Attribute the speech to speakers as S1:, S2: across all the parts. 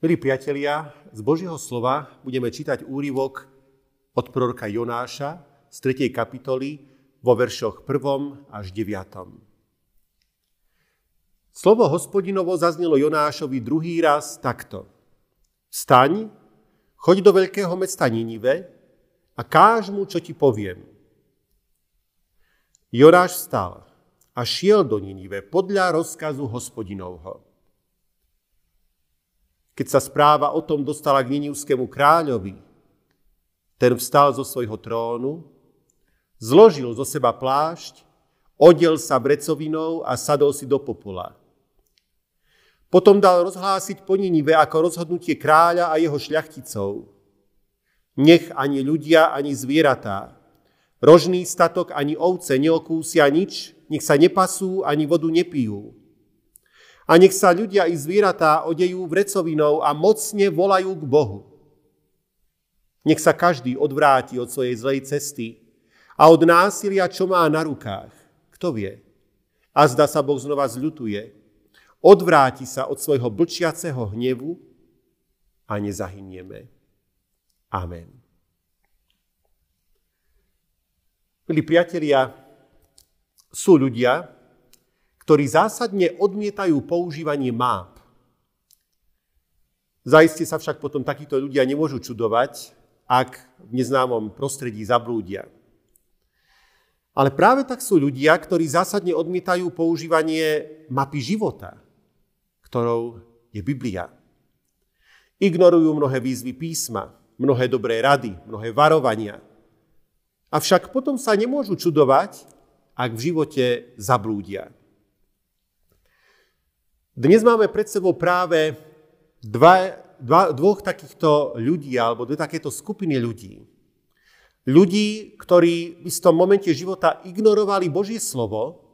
S1: Milí priatelia, z Božieho slova budeme čítať úryvok od proroka Jonáša z 3. kapitoly vo veršoch 1. až 9. Slovo hospodinovo zaznelo Jonášovi druhý raz takto. Vstaň, choď do veľkého mesta Ninive a káž mu, čo ti poviem. Jonáš vstal a šiel do Ninive podľa rozkazu hospodinovho. Keď sa správa o tom dostala k Ninivskému kráľovi, ten vstal zo svojho trónu, zložil zo seba plášť, odiel sa brecovinou a sadol si do popola. Potom dal rozhlásiť po Ninive ako rozhodnutie kráľa a jeho šľachticov. Nech ani ľudia, ani zvieratá, rožný statok ani ovce neokúsia nič, nech sa nepasú ani vodu nepijú a nech sa ľudia i zvieratá odejú vrecovinou a mocne volajú k Bohu. Nech sa každý odvráti od svojej zlej cesty a od násilia, čo má na rukách. Kto vie? A zda sa Boh znova zľutuje. Odvráti sa od svojho blčiaceho hnevu a nezahynieme. Amen. Milí priatelia, sú ľudia, ktorí zásadne odmietajú používanie máp. Zaiste sa však potom takíto ľudia nemôžu čudovať, ak v neznámom prostredí zablúdia. Ale práve tak sú ľudia, ktorí zásadne odmietajú používanie mapy života, ktorou je Biblia. Ignorujú mnohé výzvy písma, mnohé dobré rady, mnohé varovania. Avšak potom sa nemôžu čudovať, ak v živote zablúdia. Dnes máme pred sebou práve dva, dva, dvoch takýchto ľudí, alebo dve takéto skupiny ľudí. Ľudí, ktorí v istom momente života ignorovali Božie slovo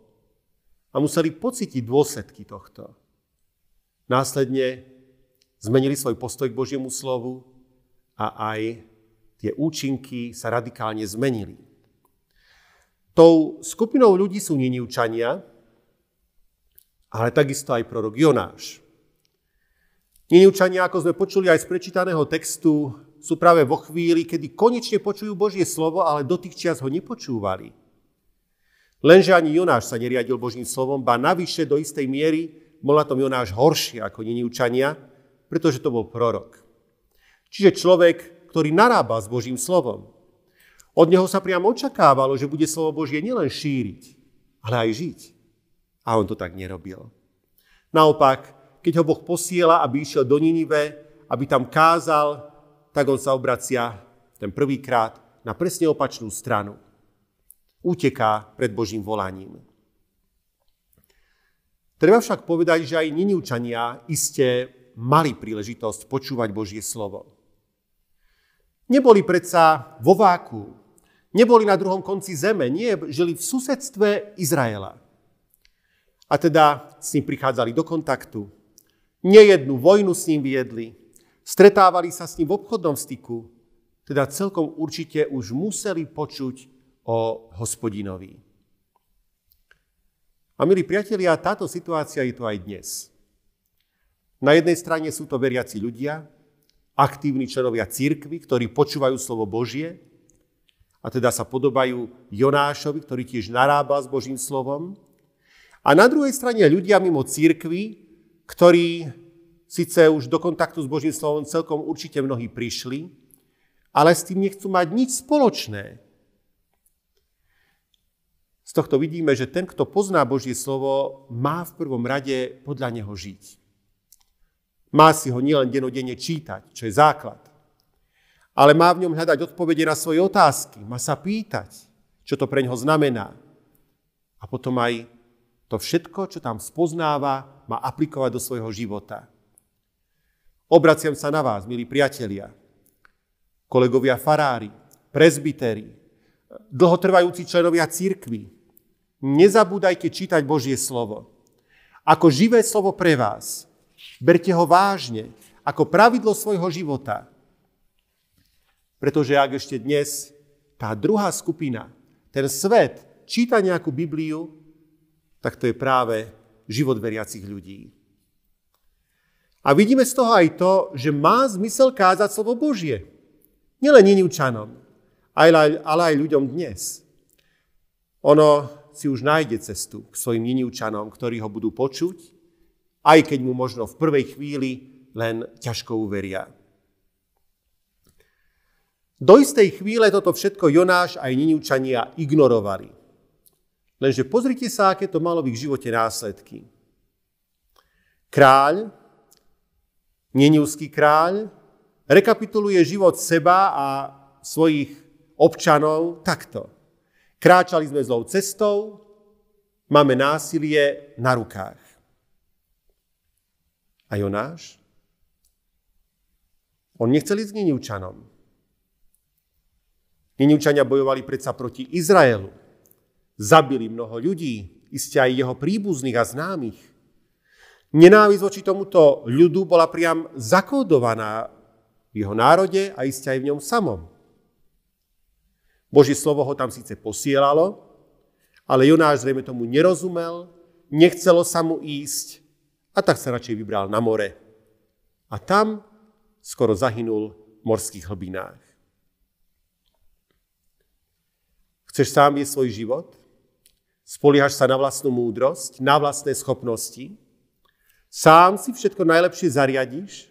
S1: a museli pocítiť dôsledky tohto. Následne zmenili svoj postoj k Božiemu slovu a aj tie účinky sa radikálne zmenili. Tou skupinou ľudí sú Ninivčania, ale takisto aj prorok Jonáš. Ninivčania, ako sme počuli aj z prečítaného textu, sú práve vo chvíli, kedy konečne počujú Božie slovo, ale do tých čias ho nepočúvali. Lenže ani Jonáš sa neriadil Božím slovom, ba navyše do istej miery bol na tom Jonáš horší ako Ninivčania, pretože to bol prorok. Čiže človek, ktorý narábal s Božím slovom. Od neho sa priamo očakávalo, že bude slovo Božie nielen šíriť, ale aj žiť. A on to tak nerobil. Naopak, keď ho Boh posiela, aby išiel do Ninive, aby tam kázal, tak on sa obracia ten prvýkrát na presne opačnú stranu. Uteká pred Božím volaním. Treba však povedať, že aj Ninivčania iste mali príležitosť počúvať Božie slovo. Neboli predsa vo váku, neboli na druhom konci zeme, nie, žili v susedstve Izraela. A teda s ním prichádzali do kontaktu. Nejednú vojnu s ním viedli. Stretávali sa s ním v obchodnom styku. Teda celkom určite už museli počuť o hospodinovi. A milí priatelia, táto situácia je tu aj dnes. Na jednej strane sú to veriaci ľudia, aktívni členovia církvy, ktorí počúvajú slovo Božie a teda sa podobajú Jonášovi, ktorý tiež narába s Božím slovom. A na druhej strane ľudia mimo církvy, ktorí síce už do kontaktu s Božím slovom celkom určite mnohí prišli, ale s tým nechcú mať nič spoločné. Z tohto vidíme, že ten, kto pozná Božie slovo, má v prvom rade podľa neho žiť. Má si ho nielen denodenne čítať, čo je základ, ale má v ňom hľadať odpovede na svoje otázky, má sa pýtať, čo to pre ňoho znamená. A potom aj to všetko, čo tam spoznáva, má aplikovať do svojho života. Obraciam sa na vás, milí priatelia, kolegovia farári, prezbiteri, dlhotrvajúci členovia církvy. Nezabúdajte čítať Božie slovo. Ako živé slovo pre vás. Berte ho vážne, ako pravidlo svojho života. Pretože ak ešte dnes tá druhá skupina, ten svet, číta nejakú Bibliu, tak to je práve život veriacich ľudí. A vidíme z toho aj to, že má zmysel kázať slovo Božie. Nielen Niniučanom, ale aj ľuďom dnes. Ono si už nájde cestu k svojim Niniučanom, ktorí ho budú počuť, aj keď mu možno v prvej chvíli len ťažko uveria. Do istej chvíle toto všetko Jonáš aj Niniučania ignorovali. Lenže pozrite sa, aké to malo v ich živote následky. Kráľ, Neniuský kráľ, rekapituluje život seba a svojich občanov takto. Kráčali sme zlou cestou, máme násilie na rukách. A Jonáš? On nechcel ísť k Niniučanom. Ninivčania bojovali predsa proti Izraelu. Zabili mnoho ľudí, iste aj jeho príbuzných a známych. Nenávisť voči tomuto ľudu bola priam zakódovaná v jeho národe a iste aj v ňom samom. Božie slovo ho tam síce posielalo, ale Jonáš zrejme tomu nerozumel, nechcelo sa mu ísť a tak sa radšej vybral na more. A tam skoro zahynul v morských hlbinách. Chceš sám jesť svoj život? Spoliehaš sa na vlastnú múdrosť, na vlastné schopnosti? Sám si všetko najlepšie zariadíš?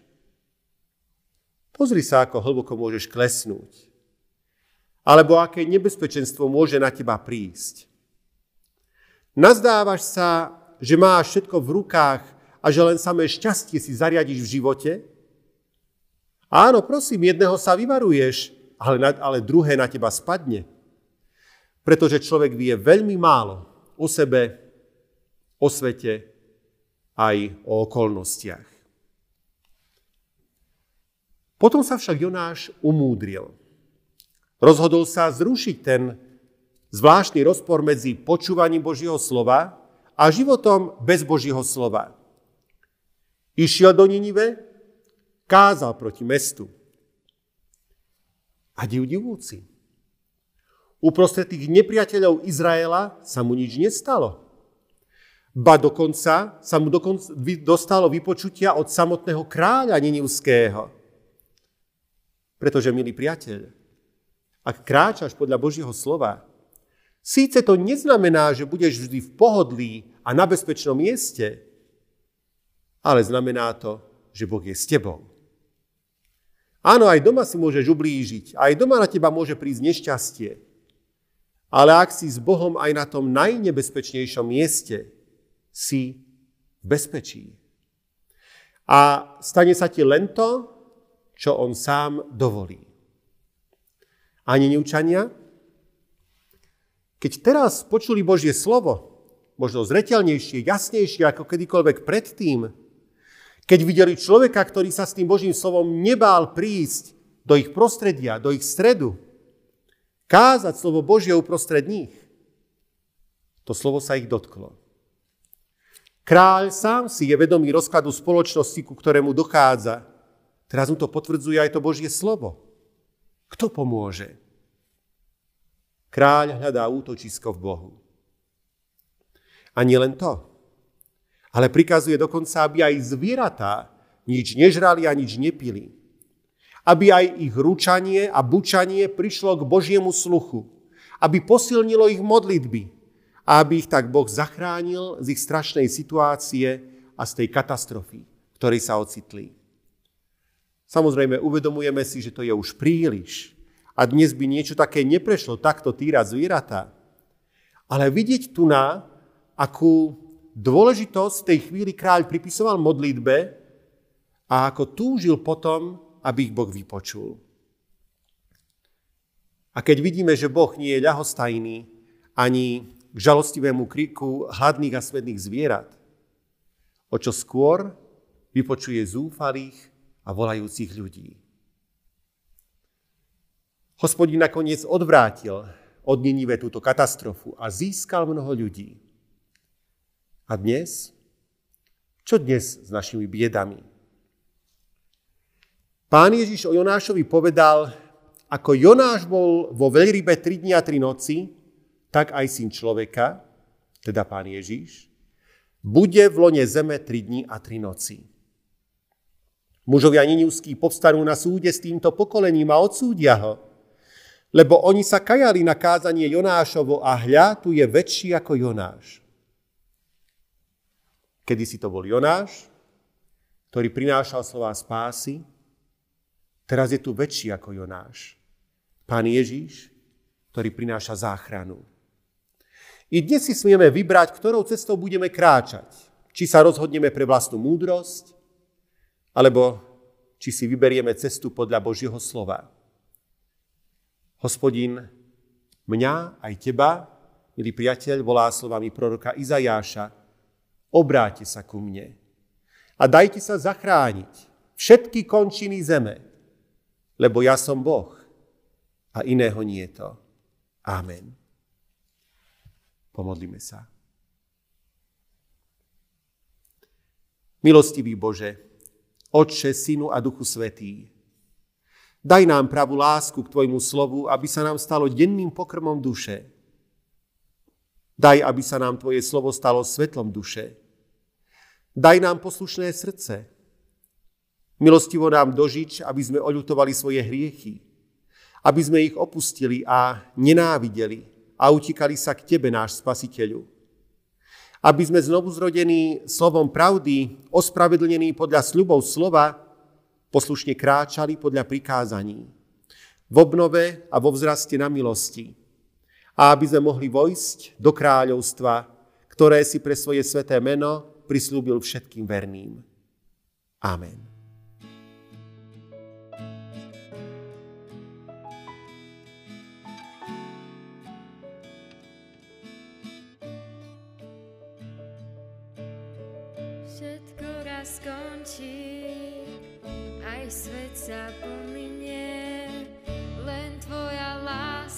S1: Pozri sa, ako hlboko môžeš klesnúť. Alebo aké nebezpečenstvo môže na teba prísť. Nazdávaš sa, že máš všetko v rukách a že len samé šťastie si zariadiš v živote? Áno, prosím, jedného sa vyvaruješ, ale, ale druhé na teba spadne pretože človek vie veľmi málo o sebe, o svete, aj o okolnostiach. Potom sa však Jonáš umúdril. Rozhodol sa zrušiť ten zvláštny rozpor medzi počúvaním Božieho slova a životom bez Božieho slova. Išiel do Ninive, kázal proti mestu. A div divúci. Uprostred tých nepriateľov Izraela sa mu nič nestalo. Ba dokonca sa mu dokonca dostalo vypočutia od samotného kráľa Ninivského. Pretože, milý priateľ, ak kráčaš podľa Božieho slova, síce to neznamená, že budeš vždy v pohodlí a na bezpečnom mieste, ale znamená to, že Boh je s tebou. Áno, aj doma si môžeš ublížiť, aj doma na teba môže prísť nešťastie. Ale ak si s Bohom aj na tom najnebezpečnejšom mieste, si v bezpečí. A stane sa ti len to, čo on sám dovolí. Ani neučania? Keď teraz počuli Božie slovo, možno zretelnejšie, jasnejšie ako kedykoľvek predtým, keď videli človeka, ktorý sa s tým Božím slovom nebál prísť do ich prostredia, do ich stredu, Kázať slovo Božie uprostred nich. To slovo sa ich dotklo. Kráľ sám si je vedomý rozkladu spoločnosti, ku ktorému dochádza. Teraz mu to potvrdzuje aj to Božie slovo. Kto pomôže? Kráľ hľadá útočisko v Bohu. A nie len to, ale prikazuje dokonca, aby aj zvieratá nič nežrali a nič nepili aby aj ich ručanie a bučanie prišlo k Božiemu sluchu, aby posilnilo ich modlitby a aby ich tak Boh zachránil z ich strašnej situácie a z tej katastrofy, ktorej sa ocitli. Samozrejme, uvedomujeme si, že to je už príliš a dnes by niečo také neprešlo takto týrať zvieratá. Ale vidieť tu na, akú dôležitosť tej chvíli kráľ pripisoval modlitbe a ako túžil potom, aby ich Boh vypočul. A keď vidíme, že Boh nie je ľahostajný ani k žalostivému kriku hladných a svedných zvierat, o čo skôr vypočuje zúfalých a volajúcich ľudí. Hospodin nakoniec odvrátil od Ninive túto katastrofu a získal mnoho ľudí. A dnes? Čo dnes s našimi biedami? Pán Ježiš o Jonášovi povedal, ako Jonáš bol vo veľrybe 3 dní a 3 noci, tak aj syn človeka, teda pán Ježiš, bude v lone zeme 3 dní a 3 noci. Mužovia Niniuskí povstanú na súde s týmto pokolením a odsúdia ho, lebo oni sa kajali na kázanie Jonášovo a hľa tu je väčší ako Jonáš. Kedy si to bol Jonáš, ktorý prinášal slova spásy, teraz je tu väčší ako Jonáš. Pán Ježíš, ktorý prináša záchranu. I dnes si smieme vybrať, ktorou cestou budeme kráčať. Či sa rozhodneme pre vlastnú múdrosť, alebo či si vyberieme cestu podľa Božieho slova. Hospodin mňa aj teba, milý priateľ, volá slovami proroka Izajáša, obráte sa ku mne a dajte sa zachrániť všetky končiny zeme, lebo ja som Boh a iného nie je to. Amen. Pomodlíme sa. Milostivý Bože, Otče, Synu a Duchu Svetý, daj nám pravú lásku k Tvojmu slovu, aby sa nám stalo denným pokrmom duše. Daj, aby sa nám Tvoje slovo stalo svetlom duše. Daj nám poslušné srdce. Milostivo nám dožič, aby sme oľutovali svoje hriechy, aby sme ich opustili a nenávideli, a utikali sa k Tebe, náš Spasiteľu. Aby sme znovu zrodení slovom pravdy, ospravedlnení podľa sľubov slova, poslušne kráčali podľa prikázaní. V obnove a vo vzraste na milosti. A aby sme mohli vojsť do kráľovstva, ktoré si pre svoje sveté meno prislúbil všetkým verným. Amen.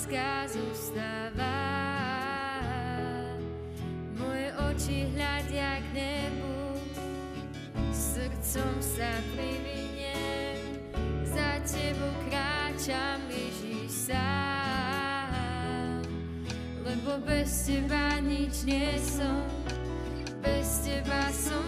S2: Láska zostáva. Moje oči hľadia k nebu, srdcom sa priviniem, za Tebou kráčam Ježiš sám. Lebo bez Teba nič nie som, bez Teba som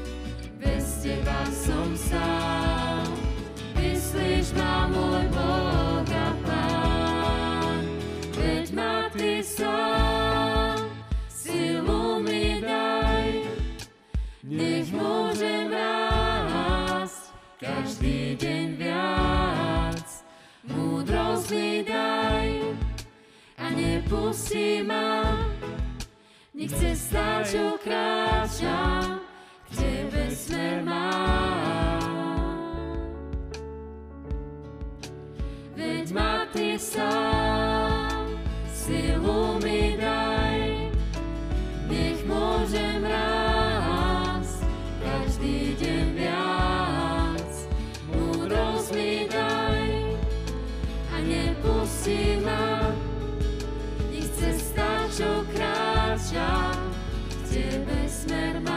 S2: sám. Vyslíš ma, môj Boh a Pán, veď ma Ty sám, silu mi daj, nech môžem rásť každý deň viac. Múdrosť mi daj a nepustí ma, nech cesta, čo kráča, Tebe smer mám. Veď ma Ty sám silu mi daj, nech môžem raz každý deň viac. Múdrosť mi daj a nepustí ma, nech cesta, čo kráča, Tebe smer mám.